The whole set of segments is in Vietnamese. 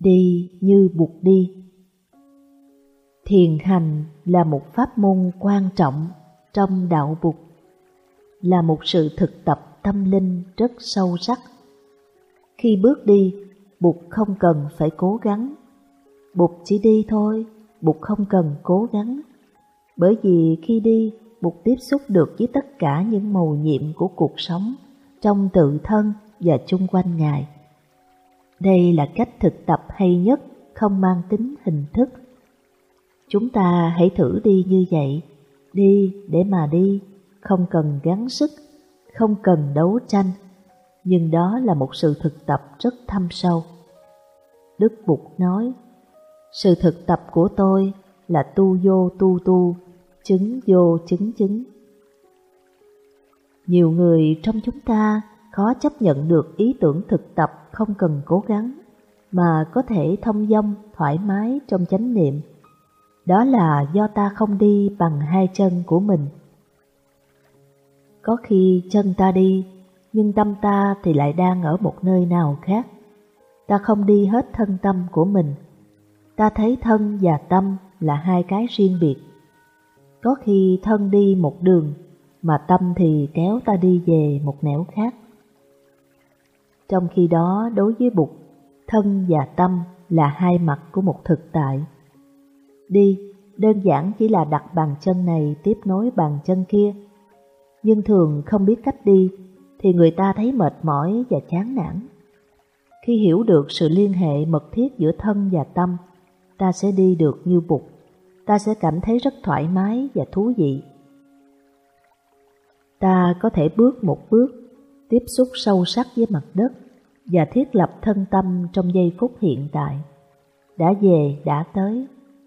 đi như buộc đi. Thiền hành là một pháp môn quan trọng trong đạo Bụt, là một sự thực tập tâm linh rất sâu sắc. Khi bước đi, Bụt không cần phải cố gắng. Bụt chỉ đi thôi, Bụt không cần cố gắng. Bởi vì khi đi, Bụt tiếp xúc được với tất cả những màu nhiệm của cuộc sống trong tự thân và chung quanh Ngài. Đây là cách thực tập hay nhất, không mang tính hình thức. Chúng ta hãy thử đi như vậy, đi để mà đi, không cần gắng sức, không cần đấu tranh, nhưng đó là một sự thực tập rất thâm sâu. Đức Bụt nói, sự thực tập của tôi là tu vô tu tu, chứng vô chứng chứng. Nhiều người trong chúng ta khó chấp nhận được ý tưởng thực tập không cần cố gắng, mà có thể thông dong, thoải mái trong chánh niệm. Đó là do ta không đi bằng hai chân của mình. Có khi chân ta đi, nhưng tâm ta thì lại đang ở một nơi nào khác. Ta không đi hết thân tâm của mình. Ta thấy thân và tâm là hai cái riêng biệt. Có khi thân đi một đường, mà tâm thì kéo ta đi về một nẻo khác. Trong khi đó đối với Bụt, thân và tâm là hai mặt của một thực tại. Đi, đơn giản chỉ là đặt bàn chân này tiếp nối bàn chân kia. Nhưng thường không biết cách đi, thì người ta thấy mệt mỏi và chán nản. Khi hiểu được sự liên hệ mật thiết giữa thân và tâm, ta sẽ đi được như Bụt, ta sẽ cảm thấy rất thoải mái và thú vị. Ta có thể bước một bước tiếp xúc sâu sắc với mặt đất và thiết lập thân tâm trong giây phút hiện tại. Đã về, đã tới,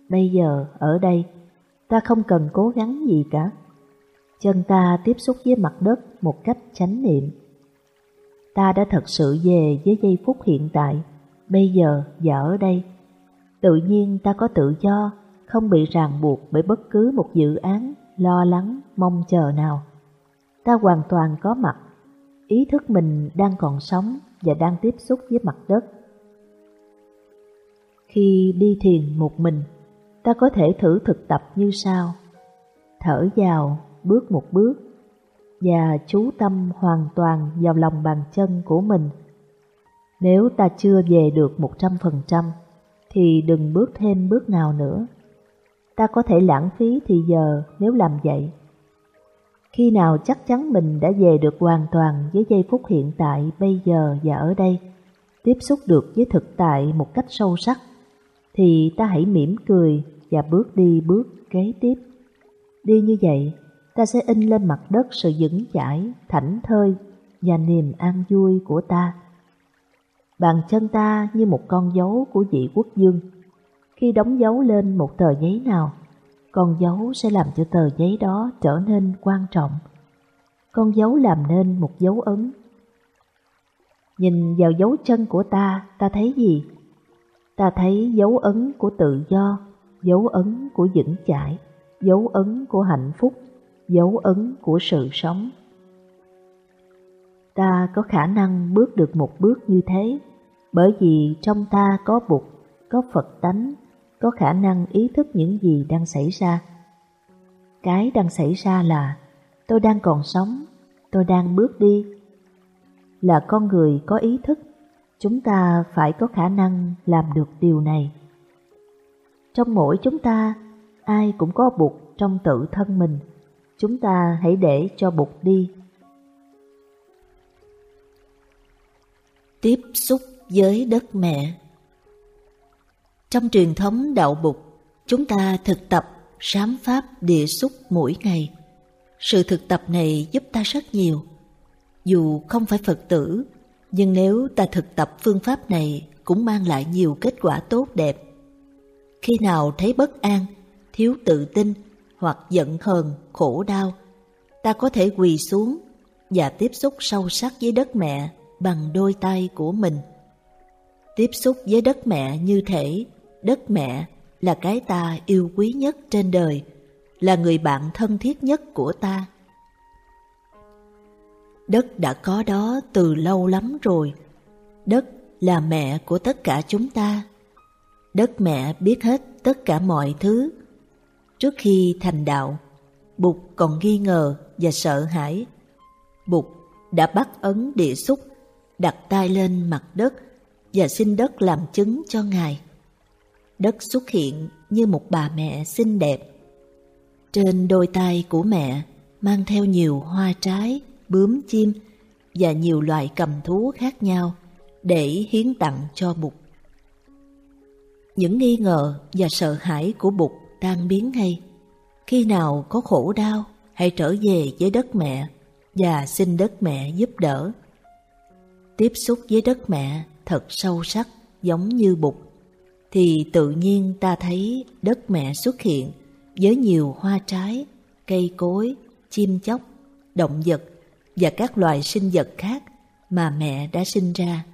bây giờ, ở đây, ta không cần cố gắng gì cả. Chân ta tiếp xúc với mặt đất một cách chánh niệm. Ta đã thật sự về với giây phút hiện tại, bây giờ và ở đây. Tự nhiên ta có tự do, không bị ràng buộc bởi bất cứ một dự án, lo lắng, mong chờ nào. Ta hoàn toàn có mặt ý thức mình đang còn sống và đang tiếp xúc với mặt đất. Khi đi thiền một mình, ta có thể thử thực tập như sau. Thở vào, bước một bước, và chú tâm hoàn toàn vào lòng bàn chân của mình. Nếu ta chưa về được một trăm phần trăm, thì đừng bước thêm bước nào nữa. Ta có thể lãng phí thì giờ nếu làm vậy. Khi nào chắc chắn mình đã về được hoàn toàn với giây phút hiện tại bây giờ và ở đây, tiếp xúc được với thực tại một cách sâu sắc, thì ta hãy mỉm cười và bước đi bước kế tiếp. Đi như vậy, ta sẽ in lên mặt đất sự vững chãi, thảnh thơi và niềm an vui của ta. Bàn chân ta như một con dấu của vị quốc dương. Khi đóng dấu lên một tờ giấy nào, con dấu sẽ làm cho tờ giấy đó trở nên quan trọng. Con dấu làm nên một dấu ấn. Nhìn vào dấu chân của ta, ta thấy gì? Ta thấy dấu ấn của tự do, dấu ấn của vững chãi, dấu ấn của hạnh phúc, dấu ấn của sự sống. Ta có khả năng bước được một bước như thế, bởi vì trong ta có Bụt, có Phật tánh, có khả năng ý thức những gì đang xảy ra. Cái đang xảy ra là tôi đang còn sống, tôi đang bước đi. Là con người có ý thức, chúng ta phải có khả năng làm được điều này. Trong mỗi chúng ta, ai cũng có bụt trong tự thân mình. Chúng ta hãy để cho bụt đi. Tiếp xúc với đất mẹ trong truyền thống đạo bục, chúng ta thực tập sám pháp địa xúc mỗi ngày. Sự thực tập này giúp ta rất nhiều. Dù không phải Phật tử, nhưng nếu ta thực tập phương pháp này cũng mang lại nhiều kết quả tốt đẹp. Khi nào thấy bất an, thiếu tự tin hoặc giận hờn, khổ đau, ta có thể quỳ xuống và tiếp xúc sâu sắc với đất mẹ bằng đôi tay của mình. Tiếp xúc với đất mẹ như thể đất mẹ là cái ta yêu quý nhất trên đời, là người bạn thân thiết nhất của ta. Đất đã có đó từ lâu lắm rồi. Đất là mẹ của tất cả chúng ta, Đất mẹ biết hết tất cả mọi thứ. Trước khi thành đạo, Bụt còn nghi ngờ và sợ hãi. Bụt đã bắt ấn địa xúc, đặt tay lên mặt đất và xin đất làm chứng cho Ngài. Đất xuất hiện như một bà mẹ xinh đẹp. Trên đôi tay của mẹ mang theo nhiều hoa trái, bướm chim và nhiều loại cầm thú khác nhau để hiến tặng cho Bụt. Những nghi ngờ và sợ hãi của Bụt tan biến ngay. Khi nào có khổ đau, hãy trở về với đất mẹ và xin đất mẹ giúp đỡ. Tiếp xúc với đất mẹ thật sâu sắc giống như Bụt, thì tự nhiên ta thấy đất mẹ xuất hiện với nhiều hoa trái, cây cối, chim chóc, động vật và các loài sinh vật khác mà mẹ đã sinh ra.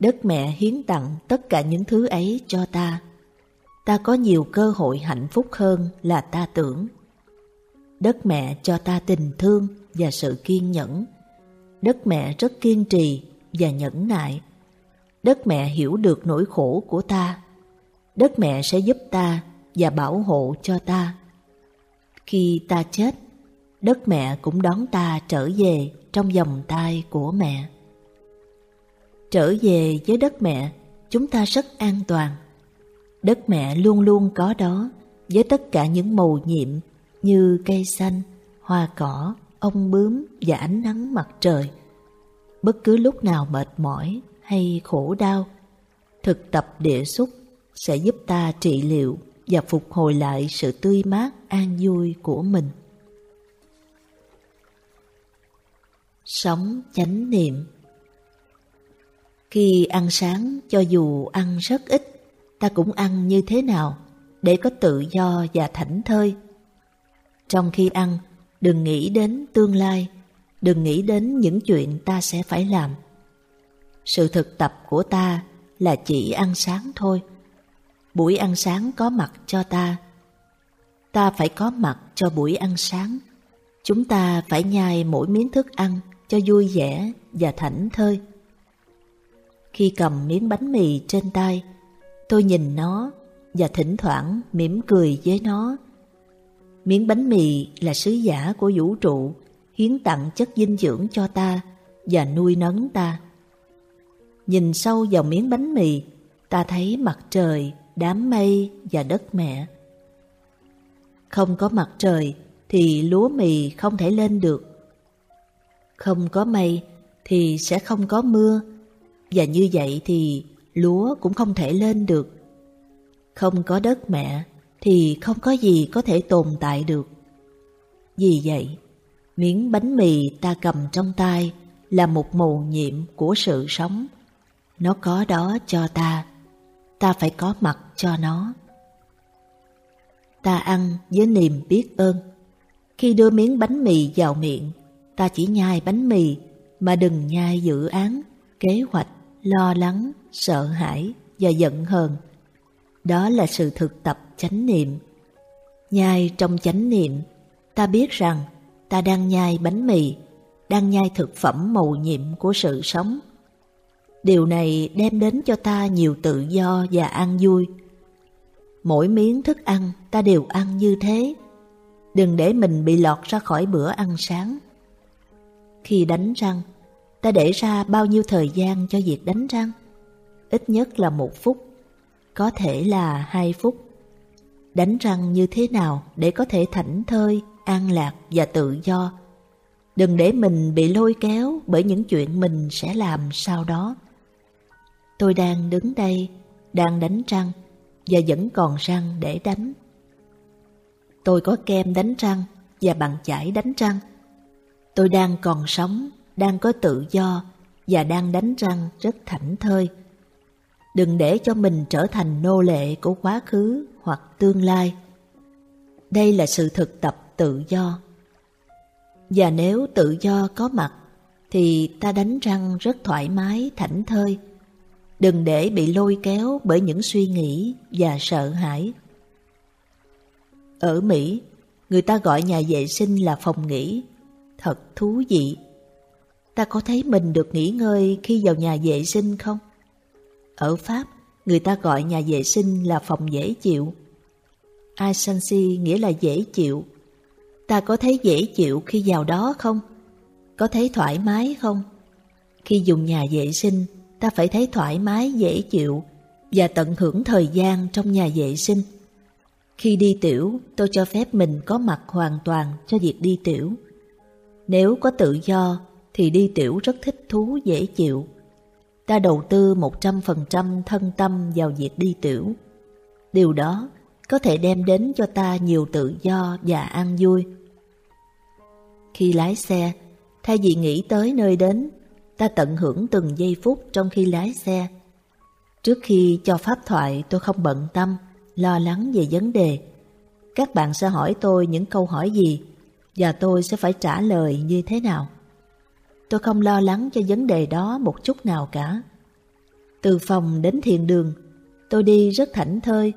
Đất mẹ hiến tặng tất cả những thứ ấy cho ta. Ta có nhiều cơ hội hạnh phúc hơn là ta tưởng. Đất mẹ cho ta tình thương và sự kiên nhẫn. Đất mẹ rất kiên trì và nhẫn nại. Đất mẹ hiểu được nỗi khổ của ta. Đất mẹ sẽ giúp ta và bảo hộ cho ta. Khi ta chết, đất mẹ cũng đón ta trở về trong vòng tay của mẹ. Trở về với đất mẹ, chúng ta rất an toàn. Đất mẹ luôn luôn có đó với tất cả những màu nhiệm như cây xanh, hoa cỏ, ong bướm và ánh nắng mặt trời. Bất cứ lúc nào mệt mỏi hay khổ đau, thực tập địa xúc sẽ giúp ta trị liệu và phục hồi lại sự tươi mát an vui của mình. Sống chánh niệm Khi ăn sáng cho dù ăn rất ít, ta cũng ăn như thế nào để có tự do và thảnh thơi. Trong khi ăn, đừng nghĩ đến tương lai, đừng nghĩ đến những chuyện ta sẽ phải làm. Sự thực tập của ta là chỉ ăn sáng thôi buổi ăn sáng có mặt cho ta. Ta phải có mặt cho buổi ăn sáng. Chúng ta phải nhai mỗi miếng thức ăn cho vui vẻ và thảnh thơi. Khi cầm miếng bánh mì trên tay, tôi nhìn nó và thỉnh thoảng mỉm cười với nó. Miếng bánh mì là sứ giả của vũ trụ, hiến tặng chất dinh dưỡng cho ta và nuôi nấng ta. Nhìn sâu vào miếng bánh mì, ta thấy mặt trời đám mây và đất mẹ. Không có mặt trời thì lúa mì không thể lên được. Không có mây thì sẽ không có mưa, và như vậy thì lúa cũng không thể lên được. Không có đất mẹ thì không có gì có thể tồn tại được. Vì vậy, miếng bánh mì ta cầm trong tay là một mầu nhiệm của sự sống. Nó có đó cho ta ta phải có mặt cho nó. Ta ăn với niềm biết ơn. Khi đưa miếng bánh mì vào miệng, ta chỉ nhai bánh mì mà đừng nhai dự án, kế hoạch, lo lắng, sợ hãi và giận hờn. Đó là sự thực tập chánh niệm. Nhai trong chánh niệm, ta biết rằng ta đang nhai bánh mì, đang nhai thực phẩm màu nhiệm của sự sống Điều này đem đến cho ta nhiều tự do và an vui. Mỗi miếng thức ăn ta đều ăn như thế. Đừng để mình bị lọt ra khỏi bữa ăn sáng. Khi đánh răng, ta để ra bao nhiêu thời gian cho việc đánh răng? Ít nhất là một phút, có thể là hai phút. Đánh răng như thế nào để có thể thảnh thơi, an lạc và tự do? Đừng để mình bị lôi kéo bởi những chuyện mình sẽ làm sau đó. Tôi đang đứng đây, đang đánh răng và vẫn còn răng để đánh. Tôi có kem đánh răng và bằng chải đánh răng. Tôi đang còn sống, đang có tự do và đang đánh răng rất thảnh thơi. Đừng để cho mình trở thành nô lệ của quá khứ hoặc tương lai. Đây là sự thực tập tự do. Và nếu tự do có mặt, thì ta đánh răng rất thoải mái, thảnh thơi Đừng để bị lôi kéo bởi những suy nghĩ và sợ hãi. Ở Mỹ, người ta gọi nhà vệ sinh là phòng nghỉ. Thật thú vị. Ta có thấy mình được nghỉ ngơi khi vào nhà vệ sinh không? Ở Pháp, người ta gọi nhà vệ sinh là phòng dễ chịu. Asansi nghĩa là dễ chịu. Ta có thấy dễ chịu khi vào đó không? Có thấy thoải mái không? Khi dùng nhà vệ sinh, ta phải thấy thoải mái, dễ chịu và tận hưởng thời gian trong nhà vệ sinh. Khi đi tiểu, tôi cho phép mình có mặt hoàn toàn cho việc đi tiểu. Nếu có tự do, thì đi tiểu rất thích thú, dễ chịu. Ta đầu tư 100% thân tâm vào việc đi tiểu. Điều đó có thể đem đến cho ta nhiều tự do và an vui. Khi lái xe, thay vì nghĩ tới nơi đến, ta tận hưởng từng giây phút trong khi lái xe. Trước khi cho pháp thoại tôi không bận tâm, lo lắng về vấn đề. Các bạn sẽ hỏi tôi những câu hỏi gì và tôi sẽ phải trả lời như thế nào. Tôi không lo lắng cho vấn đề đó một chút nào cả. Từ phòng đến thiền đường, tôi đi rất thảnh thơi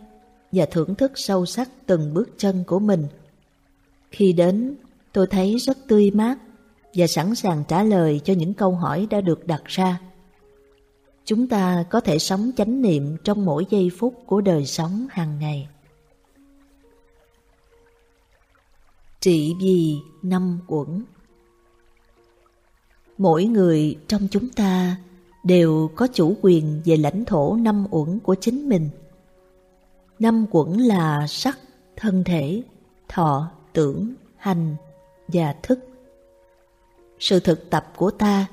và thưởng thức sâu sắc từng bước chân của mình. Khi đến, tôi thấy rất tươi mát và sẵn sàng trả lời cho những câu hỏi đã được đặt ra. Chúng ta có thể sống chánh niệm trong mỗi giây phút của đời sống hàng ngày. Trị vì năm quẩn Mỗi người trong chúng ta đều có chủ quyền về lãnh thổ năm uẩn của chính mình. Năm quẩn là sắc, thân thể, thọ, tưởng, hành và thức. Sự thực tập của ta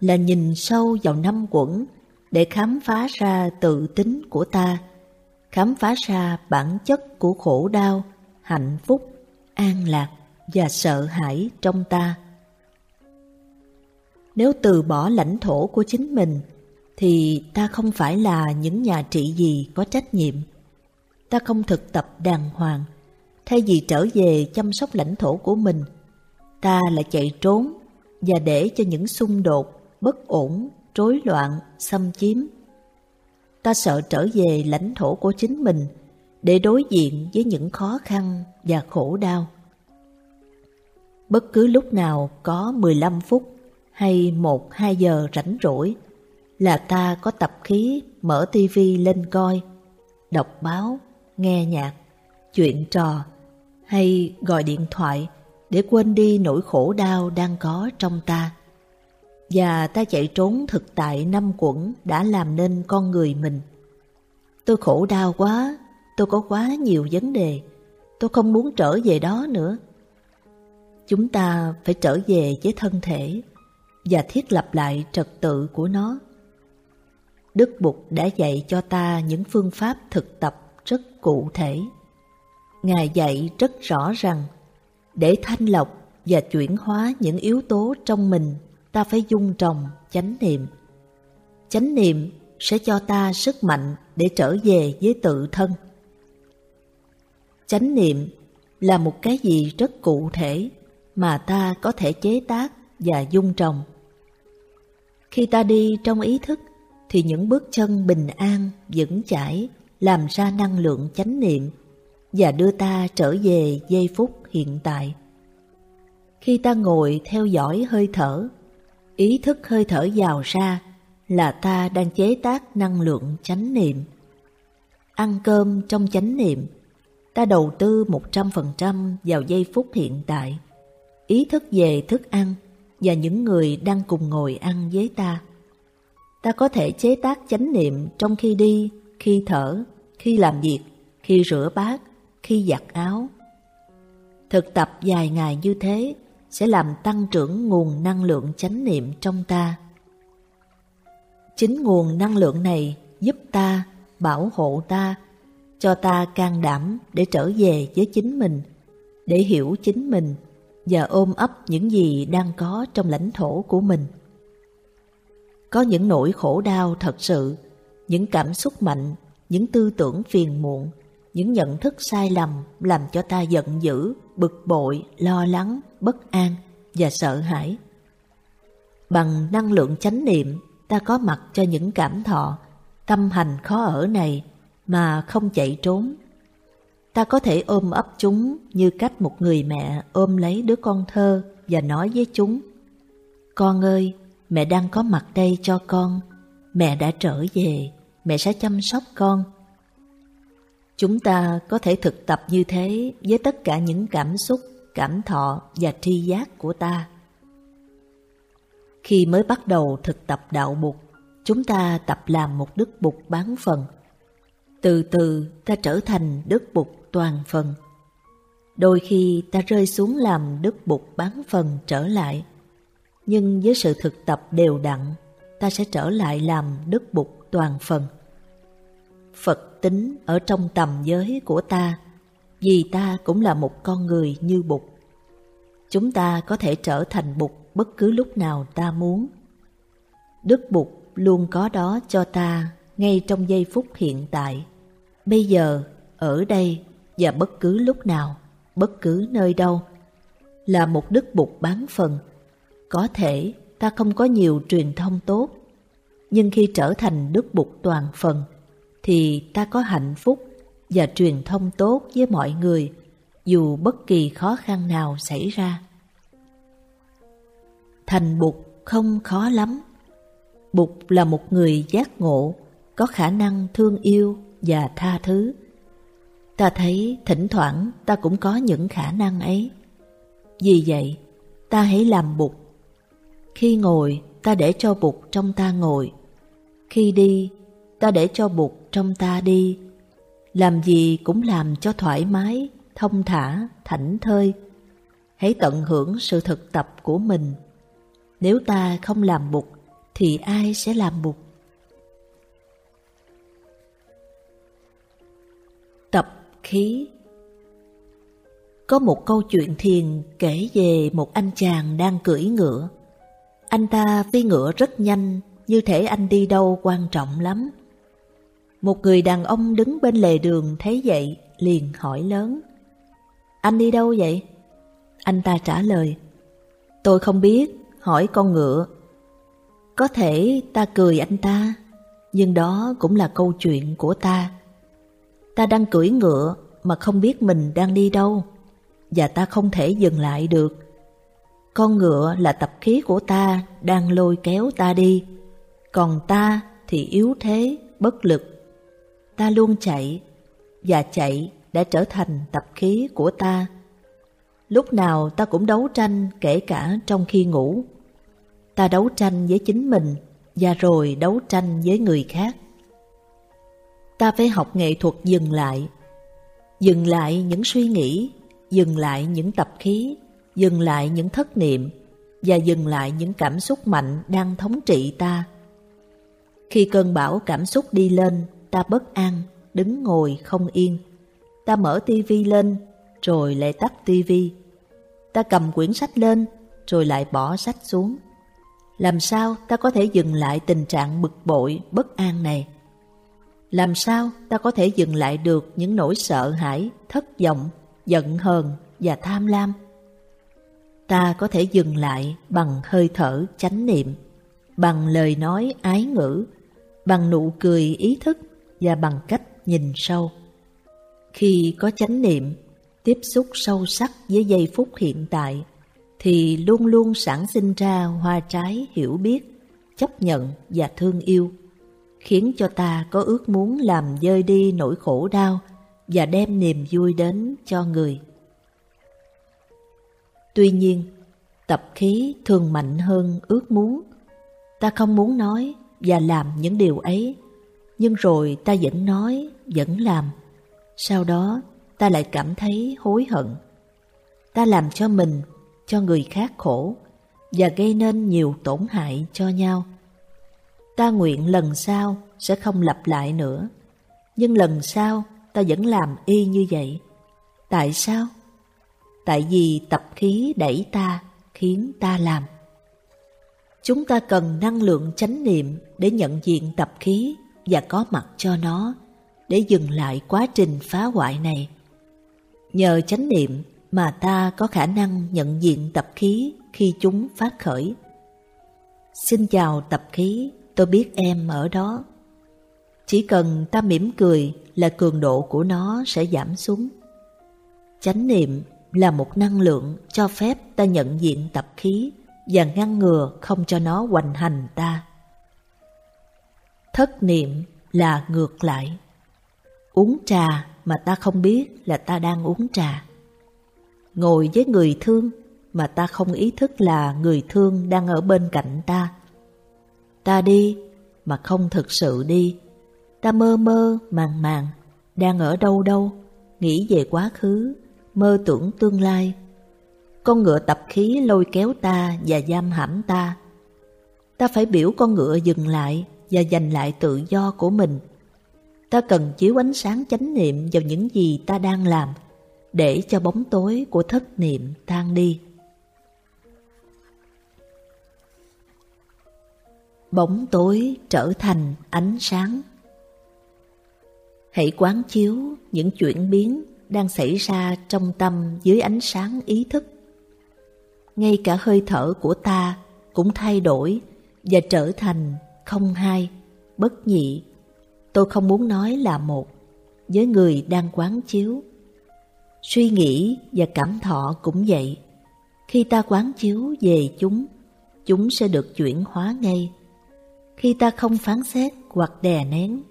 là nhìn sâu vào năm quẩn để khám phá ra tự tính của ta, khám phá ra bản chất của khổ đau, hạnh phúc, an lạc và sợ hãi trong ta. Nếu từ bỏ lãnh thổ của chính mình, thì ta không phải là những nhà trị gì có trách nhiệm. Ta không thực tập đàng hoàng, thay vì trở về chăm sóc lãnh thổ của mình, ta lại chạy trốn và để cho những xung đột, bất ổn, rối loạn, xâm chiếm. Ta sợ trở về lãnh thổ của chính mình để đối diện với những khó khăn và khổ đau. Bất cứ lúc nào có 15 phút hay 1-2 giờ rảnh rỗi là ta có tập khí mở tivi lên coi, đọc báo, nghe nhạc, chuyện trò hay gọi điện thoại để quên đi nỗi khổ đau đang có trong ta. Và ta chạy trốn thực tại năm quẩn đã làm nên con người mình. Tôi khổ đau quá, tôi có quá nhiều vấn đề, tôi không muốn trở về đó nữa. Chúng ta phải trở về với thân thể và thiết lập lại trật tự của nó. Đức Bụt đã dạy cho ta những phương pháp thực tập rất cụ thể. Ngài dạy rất rõ rằng để thanh lọc và chuyển hóa những yếu tố trong mình, ta phải dung trồng chánh niệm. Chánh niệm sẽ cho ta sức mạnh để trở về với tự thân. Chánh niệm là một cái gì rất cụ thể mà ta có thể chế tác và dung trồng. Khi ta đi trong ý thức thì những bước chân bình an, vững chãi làm ra năng lượng chánh niệm và đưa ta trở về giây phút hiện tại. Khi ta ngồi theo dõi hơi thở, ý thức hơi thở vào ra là ta đang chế tác năng lượng chánh niệm. Ăn cơm trong chánh niệm, ta đầu tư 100% vào giây phút hiện tại. Ý thức về thức ăn và những người đang cùng ngồi ăn với ta. Ta có thể chế tác chánh niệm trong khi đi, khi thở, khi làm việc, khi rửa bát, khi giặt áo. Thực tập dài ngày như thế sẽ làm tăng trưởng nguồn năng lượng chánh niệm trong ta. Chính nguồn năng lượng này giúp ta, bảo hộ ta, cho ta can đảm để trở về với chính mình, để hiểu chính mình và ôm ấp những gì đang có trong lãnh thổ của mình. Có những nỗi khổ đau thật sự, những cảm xúc mạnh, những tư tưởng phiền muộn, những nhận thức sai lầm làm cho ta giận dữ, bực bội, lo lắng, bất an và sợ hãi. Bằng năng lượng chánh niệm, ta có mặt cho những cảm thọ, tâm hành khó ở này mà không chạy trốn Ta có thể ôm ấp chúng như cách một người mẹ ôm lấy đứa con thơ và nói với chúng Con ơi, mẹ đang có mặt đây cho con, mẹ đã trở về, mẹ sẽ chăm sóc con. Chúng ta có thể thực tập như thế với tất cả những cảm xúc, cảm thọ và tri giác của ta. Khi mới bắt đầu thực tập đạo bục, chúng ta tập làm một đức bục bán phần. Từ từ ta trở thành đức bục toàn phần. Đôi khi ta rơi xuống làm đức bục bán phần trở lại. Nhưng với sự thực tập đều đặn, ta sẽ trở lại làm đức bục toàn phần. Phật tính ở trong tầm giới của ta, vì ta cũng là một con người như bụt Chúng ta có thể trở thành bụt bất cứ lúc nào ta muốn. Đức bụt luôn có đó cho ta ngay trong giây phút hiện tại. Bây giờ, ở đây và bất cứ lúc nào, bất cứ nơi đâu. Là một đức bụt bán phần. Có thể ta không có nhiều truyền thông tốt, nhưng khi trở thành đức bụt toàn phần, thì ta có hạnh phúc và truyền thông tốt với mọi người, dù bất kỳ khó khăn nào xảy ra. Thành bục không khó lắm. Bục là một người giác ngộ, có khả năng thương yêu và tha thứ. Ta thấy thỉnh thoảng ta cũng có những khả năng ấy. Vì vậy, ta hãy làm bục. Khi ngồi, ta để cho bục trong ta ngồi. Khi đi, ta để cho bụt trong ta đi. Làm gì cũng làm cho thoải mái, thông thả, thảnh thơi. Hãy tận hưởng sự thực tập của mình. Nếu ta không làm bụt, thì ai sẽ làm bụt? Tập khí Có một câu chuyện thiền kể về một anh chàng đang cưỡi ngựa. Anh ta phi ngựa rất nhanh, như thể anh đi đâu quan trọng lắm. Một người đàn ông đứng bên lề đường thấy vậy, liền hỏi lớn. Anh đi đâu vậy? Anh ta trả lời, tôi không biết, hỏi con ngựa. Có thể ta cười anh ta, nhưng đó cũng là câu chuyện của ta. Ta đang cưỡi ngựa mà không biết mình đang đi đâu, và ta không thể dừng lại được. Con ngựa là tập khí của ta đang lôi kéo ta đi, còn ta thì yếu thế, bất lực. Ta luôn chạy, và chạy đã trở thành tập khí của ta. Lúc nào ta cũng đấu tranh kể cả trong khi ngủ. Ta đấu tranh với chính mình và rồi đấu tranh với người khác. Ta phải học nghệ thuật dừng lại, dừng lại những suy nghĩ, dừng lại những tập khí, dừng lại những thất niệm và dừng lại những cảm xúc mạnh đang thống trị ta. Khi cơn bão cảm xúc đi lên, ta bất an, đứng ngồi không yên. Ta mở tivi lên, rồi lại tắt tivi. Ta cầm quyển sách lên, rồi lại bỏ sách xuống. Làm sao ta có thể dừng lại tình trạng bực bội, bất an này? Làm sao ta có thể dừng lại được những nỗi sợ hãi, thất vọng, giận hờn và tham lam? Ta có thể dừng lại bằng hơi thở chánh niệm, bằng lời nói ái ngữ, bằng nụ cười ý thức và bằng cách nhìn sâu. Khi có chánh niệm, tiếp xúc sâu sắc với giây phút hiện tại, thì luôn luôn sản sinh ra hoa trái hiểu biết, chấp nhận và thương yêu khiến cho ta có ước muốn làm dơi đi nỗi khổ đau và đem niềm vui đến cho người. Tuy nhiên, tập khí thường mạnh hơn ước muốn. Ta không muốn nói và làm những điều ấy, nhưng rồi ta vẫn nói, vẫn làm. Sau đó, ta lại cảm thấy hối hận. Ta làm cho mình, cho người khác khổ và gây nên nhiều tổn hại cho nhau. Ta nguyện lần sau sẽ không lặp lại nữa. Nhưng lần sau ta vẫn làm y như vậy. Tại sao? Tại vì tập khí đẩy ta, khiến ta làm. Chúng ta cần năng lượng chánh niệm để nhận diện tập khí và có mặt cho nó, để dừng lại quá trình phá hoại này. Nhờ chánh niệm mà ta có khả năng nhận diện tập khí khi chúng phát khởi. Xin chào tập khí, tôi biết em ở đó. Chỉ cần ta mỉm cười là cường độ của nó sẽ giảm xuống. Chánh niệm là một năng lượng cho phép ta nhận diện tập khí và ngăn ngừa không cho nó hoành hành ta. Thất niệm là ngược lại. Uống trà mà ta không biết là ta đang uống trà. Ngồi với người thương mà ta không ý thức là người thương đang ở bên cạnh ta. Ta đi mà không thực sự đi. Ta mơ mơ màng màng, đang ở đâu đâu, nghĩ về quá khứ, mơ tưởng tương lai. Con ngựa tập khí lôi kéo ta và giam hãm ta. Ta phải biểu con ngựa dừng lại và giành lại tự do của mình. Ta cần chiếu ánh sáng chánh niệm vào những gì ta đang làm, để cho bóng tối của thất niệm tan đi. Bóng tối trở thành ánh sáng. Hãy quán chiếu những chuyển biến đang xảy ra trong tâm dưới ánh sáng ý thức. Ngay cả hơi thở của ta cũng thay đổi và trở thành không hai, bất nhị. Tôi không muốn nói là một với người đang quán chiếu. Suy nghĩ và cảm thọ cũng vậy. Khi ta quán chiếu về chúng, chúng sẽ được chuyển hóa ngay. Khi ta không phán xét hoặc đè nén,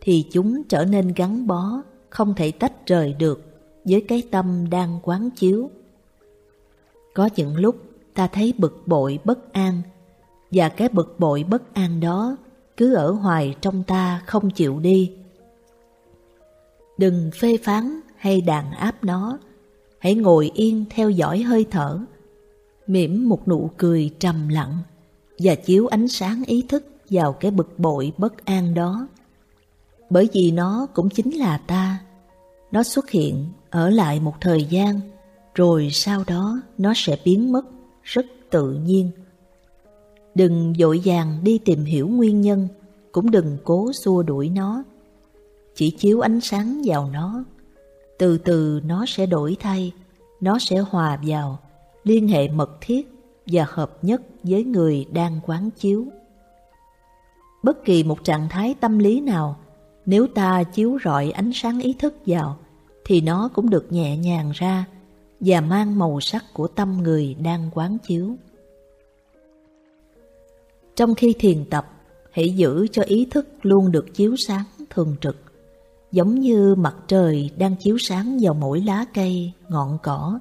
thì chúng trở nên gắn bó, không thể tách rời được với cái tâm đang quán chiếu. Có những lúc ta thấy bực bội bất an, và cái bực bội bất an đó cứ ở hoài trong ta không chịu đi. Đừng phê phán hay đàn áp nó, hãy ngồi yên theo dõi hơi thở, mỉm một nụ cười trầm lặng và chiếu ánh sáng ý thức vào cái bực bội bất an đó. Bởi vì nó cũng chính là ta. Nó xuất hiện ở lại một thời gian, rồi sau đó nó sẽ biến mất rất tự nhiên. Đừng dội vàng đi tìm hiểu nguyên nhân, cũng đừng cố xua đuổi nó. Chỉ chiếu ánh sáng vào nó, từ từ nó sẽ đổi thay, nó sẽ hòa vào, liên hệ mật thiết và hợp nhất với người đang quán chiếu. Bất kỳ một trạng thái tâm lý nào, nếu ta chiếu rọi ánh sáng ý thức vào, thì nó cũng được nhẹ nhàng ra và mang màu sắc của tâm người đang quán chiếu. Trong khi thiền tập, hãy giữ cho ý thức luôn được chiếu sáng thường trực, giống như mặt trời đang chiếu sáng vào mỗi lá cây, ngọn cỏ.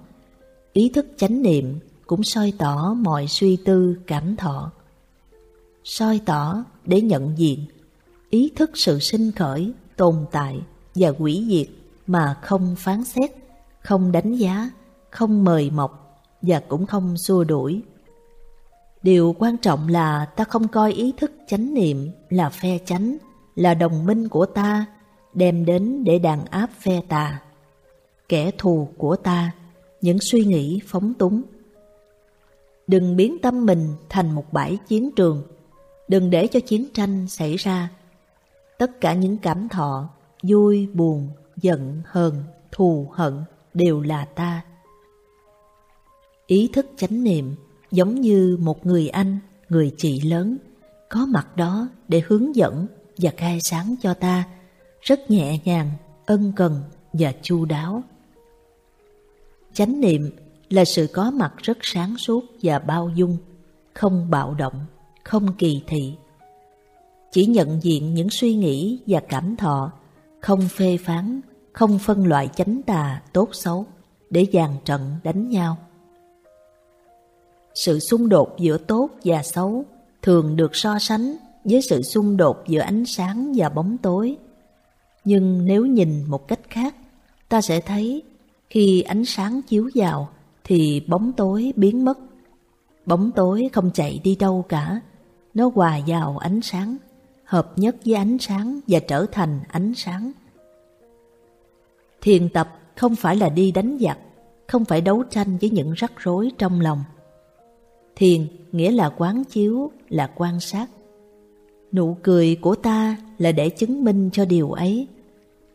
Ý thức chánh niệm cũng soi tỏ mọi suy tư, cảm thọ. Soi tỏ để nhận diện, ý thức sự sinh khởi, tồn tại và quỷ diệt mà không phán xét, không đánh giá, không mời mọc và cũng không xua đuổi. Điều quan trọng là ta không coi ý thức chánh niệm là phe chánh, là đồng minh của ta, đem đến để đàn áp phe tà. Kẻ thù của ta, những suy nghĩ phóng túng. Đừng biến tâm mình thành một bãi chiến trường, đừng để cho chiến tranh xảy ra. Tất cả những cảm thọ, vui, buồn, giận, hờn, thù, hận đều là ta. Ý thức chánh niệm giống như một người anh, người chị lớn, có mặt đó để hướng dẫn và khai sáng cho ta, rất nhẹ nhàng, ân cần và chu đáo. Chánh niệm là sự có mặt rất sáng suốt và bao dung, không bạo động, không kỳ thị. Chỉ nhận diện những suy nghĩ và cảm thọ, không phê phán, không phân loại chánh tà tốt xấu để dàn trận đánh nhau. Sự xung đột giữa tốt và xấu thường được so sánh với sự xung đột giữa ánh sáng và bóng tối. Nhưng nếu nhìn một cách khác, ta sẽ thấy khi ánh sáng chiếu vào thì bóng tối biến mất. Bóng tối không chạy đi đâu cả, nó hòa vào ánh sáng, hợp nhất với ánh sáng và trở thành ánh sáng. Thiền tập không phải là đi đánh giặc, không phải đấu tranh với những rắc rối trong lòng. Thiền nghĩa là quán chiếu, là quan sát. Nụ cười của ta là để chứng minh cho điều ấy.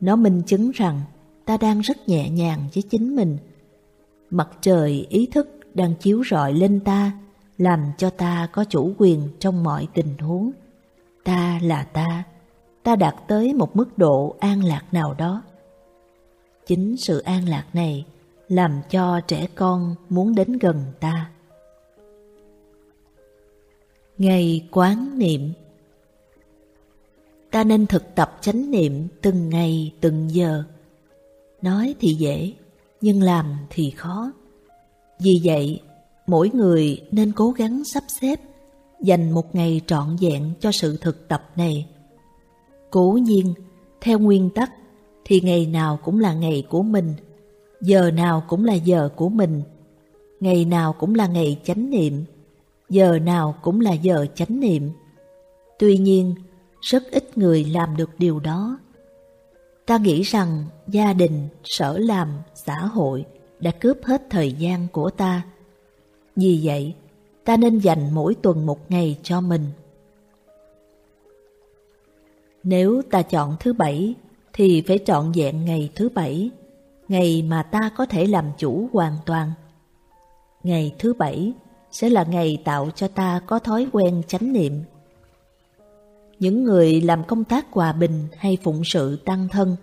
Nó minh chứng rằng ta đang rất nhẹ nhàng với chính mình. Mặt trời ý thức đang chiếu rọi lên ta, làm cho ta có chủ quyền trong mọi tình huống. Ta là ta, ta đạt tới một mức độ an lạc nào đó. Chính sự an lạc này làm cho trẻ con muốn đến gần ta. Ngày quán niệm ta nên thực tập chánh niệm từng ngày từng giờ. Nói thì dễ, nhưng làm thì khó. Vì vậy, mỗi người nên cố gắng sắp xếp, dành một ngày trọn vẹn cho sự thực tập này. Cố nhiên, theo nguyên tắc thì ngày nào cũng là ngày của mình, giờ nào cũng là giờ của mình, ngày nào cũng là ngày chánh niệm, giờ nào cũng là giờ chánh niệm. Tuy nhiên, rất ít người làm được điều đó. Ta nghĩ rằng gia đình, sở làm, xã hội đã cướp hết thời gian của ta. Vì vậy, ta nên dành mỗi tuần một ngày cho mình. Nếu ta chọn thứ bảy, thì phải chọn vẹn ngày thứ bảy, ngày mà ta có thể làm chủ hoàn toàn. Ngày thứ bảy sẽ là ngày tạo cho ta có thói quen chánh niệm. Những người làm công tác hòa bình hay phụng sự tăng thân,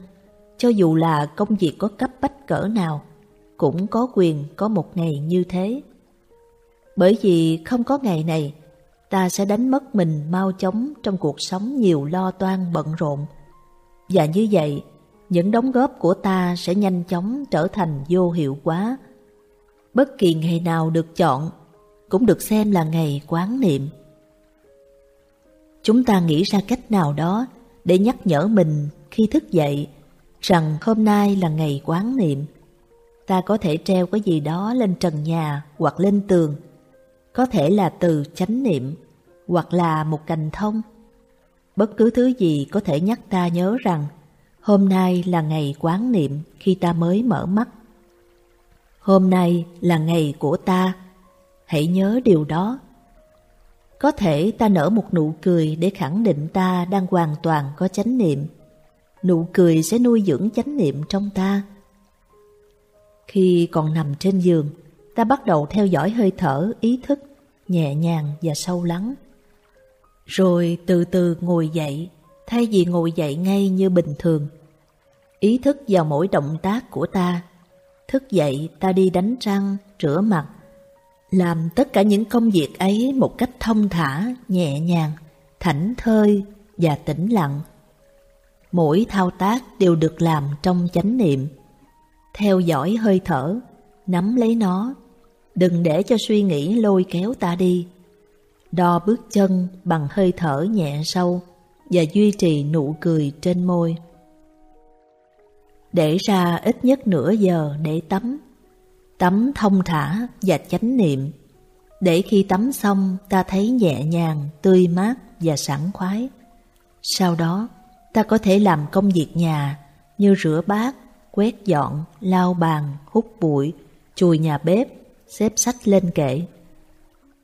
cho dù là công việc có cấp bách cỡ nào, cũng có quyền có một ngày như thế. Bởi vì không có ngày này, ta sẽ đánh mất mình mau chóng trong cuộc sống nhiều lo toan bận rộn. Và như vậy, những đóng góp của ta sẽ nhanh chóng trở thành vô hiệu quá. Bất kỳ ngày nào được chọn cũng được xem là ngày quán niệm. Chúng ta nghĩ ra cách nào đó để nhắc nhở mình khi thức dậy rằng hôm nay là ngày quán niệm. Ta có thể treo cái gì đó lên trần nhà hoặc lên tường. Có thể là từ chánh niệm hoặc là một cành thông. Bất cứ thứ gì có thể nhắc ta nhớ rằng hôm nay là ngày quán niệm khi ta mới mở mắt. Hôm nay là ngày của ta, hãy nhớ điều đó. Có thể ta nở một nụ cười để khẳng định ta đang hoàn toàn có chánh niệm. Nụ cười sẽ nuôi dưỡng chánh niệm trong ta. Khi còn nằm trên giường, ta bắt đầu theo dõi hơi thở, ý thức, nhẹ nhàng và sâu lắng. Rồi từ từ ngồi dậy, thay vì ngồi dậy ngay như bình thường. Ý thức vào mỗi động tác của ta. Thức dậy ta đi đánh răng, rửa mặt, làm tất cả những công việc ấy một cách thông thả, nhẹ nhàng, thảnh thơi và tĩnh lặng. Mỗi thao tác đều được làm trong chánh niệm. Theo dõi hơi thở, nắm lấy nó, đừng để cho suy nghĩ lôi kéo ta đi. Đo bước chân bằng hơi thở nhẹ sâu và duy trì nụ cười trên môi. Để ra ít nhất nửa giờ để tắm Tắm thông thả và chánh niệm Để khi tắm xong ta thấy nhẹ nhàng, tươi mát và sảng khoái Sau đó ta có thể làm công việc nhà như rửa bát, quét dọn, lau bàn, hút bụi, chùi nhà bếp, xếp sách lên kệ.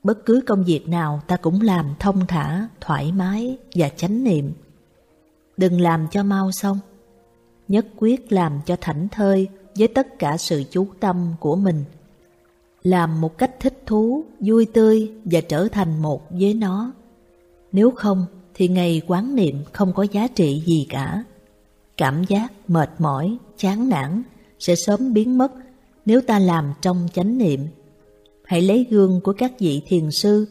Bất cứ công việc nào ta cũng làm thông thả, thoải mái và chánh niệm. Đừng làm cho mau xong, nhất quyết làm cho thảnh thơi với tất cả sự chú tâm của mình. Làm một cách thích thú, vui tươi và trở thành một với nó. Nếu không thì ngày quán niệm không có giá trị gì cả. Cảm giác mệt mỏi, chán nản sẽ sớm biến mất nếu ta làm trong chánh niệm. Hãy lấy gương của các vị thiền sư,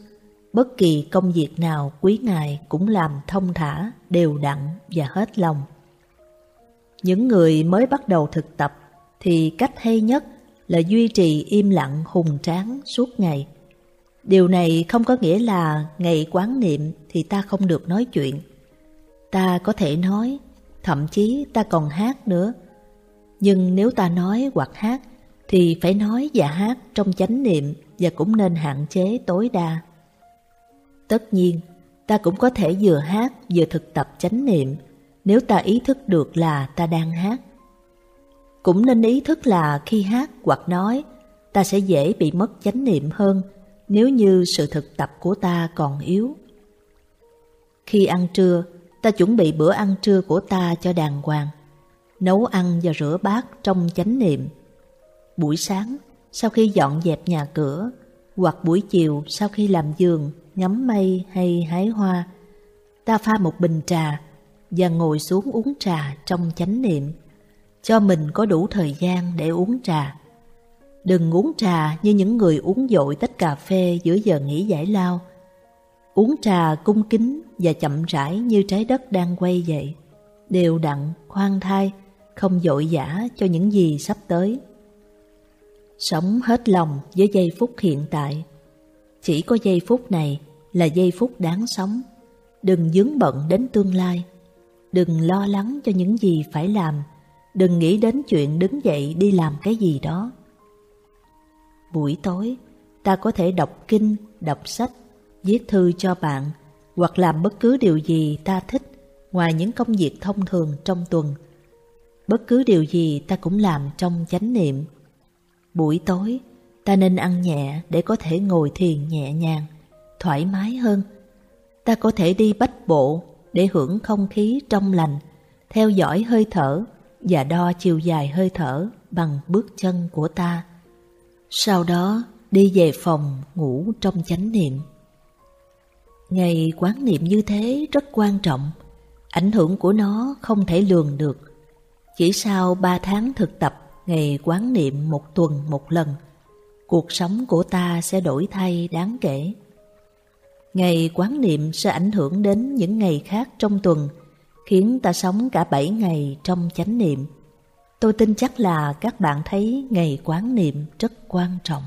bất kỳ công việc nào quý ngài cũng làm thông thả, đều đặn và hết lòng. Những người mới bắt đầu thực tập thì cách hay nhất là duy trì im lặng hùng tráng suốt ngày. Điều này không có nghĩa là ngày quán niệm thì ta không được nói chuyện. Ta có thể nói, thậm chí ta còn hát nữa. Nhưng nếu ta nói hoặc hát thì phải nói và hát trong chánh niệm và cũng nên hạn chế tối đa. Tất nhiên, ta cũng có thể vừa hát vừa thực tập chánh niệm nếu ta ý thức được là ta đang hát. Cũng nên ý thức là khi hát hoặc nói, ta sẽ dễ bị mất chánh niệm hơn nếu như sự thực tập của ta còn yếu. Khi ăn trưa, ta chuẩn bị bữa ăn trưa của ta cho đàng hoàng, nấu ăn và rửa bát trong chánh niệm. Buổi sáng, sau khi dọn dẹp nhà cửa, hoặc buổi chiều sau khi làm giường, ngắm mây hay hái hoa, ta pha một bình trà và ngồi xuống uống trà trong chánh niệm, cho mình có đủ thời gian để uống trà. Đừng uống trà như những người uống dội tách cà phê giữa giờ nghỉ giải lao. Uống trà cung kính và chậm rãi như trái đất đang quay vậy, đều đặn, khoan thai, không dội dã cho những gì sắp tới. Sống hết lòng với giây phút hiện tại. Chỉ có giây phút này là giây phút đáng sống. Đừng dướng bận đến tương lai. Đừng lo lắng cho những gì phải làm. Đừng nghĩ đến chuyện đứng dậy đi làm cái gì đó. Buổi tối, ta có thể đọc kinh, đọc sách, viết thư cho bạn hoặc làm bất cứ điều gì ta thích ngoài những công việc thông thường trong tuần. Bất cứ điều gì ta cũng làm trong chánh niệm. Buổi tối, ta nên ăn nhẹ để có thể ngồi thiền nhẹ nhàng, thoải mái hơn. Ta có thể đi bách bộ để hưởng không khí trong lành, theo dõi hơi thở và đo chiều dài hơi thở bằng bước chân của ta. Sau đó đi về phòng ngủ trong chánh niệm. Ngày quán niệm như thế rất quan trọng, ảnh hưởng của nó không thể lường được. Chỉ sau ba tháng thực tập ngày quán niệm một tuần một lần, cuộc sống của ta sẽ đổi thay đáng kể. Ngày quán niệm sẽ ảnh hưởng đến những ngày khác trong tuần, khiến ta sống cả bảy ngày trong chánh niệm. Tôi tin chắc là các bạn thấy ngày quán niệm rất quan trọng.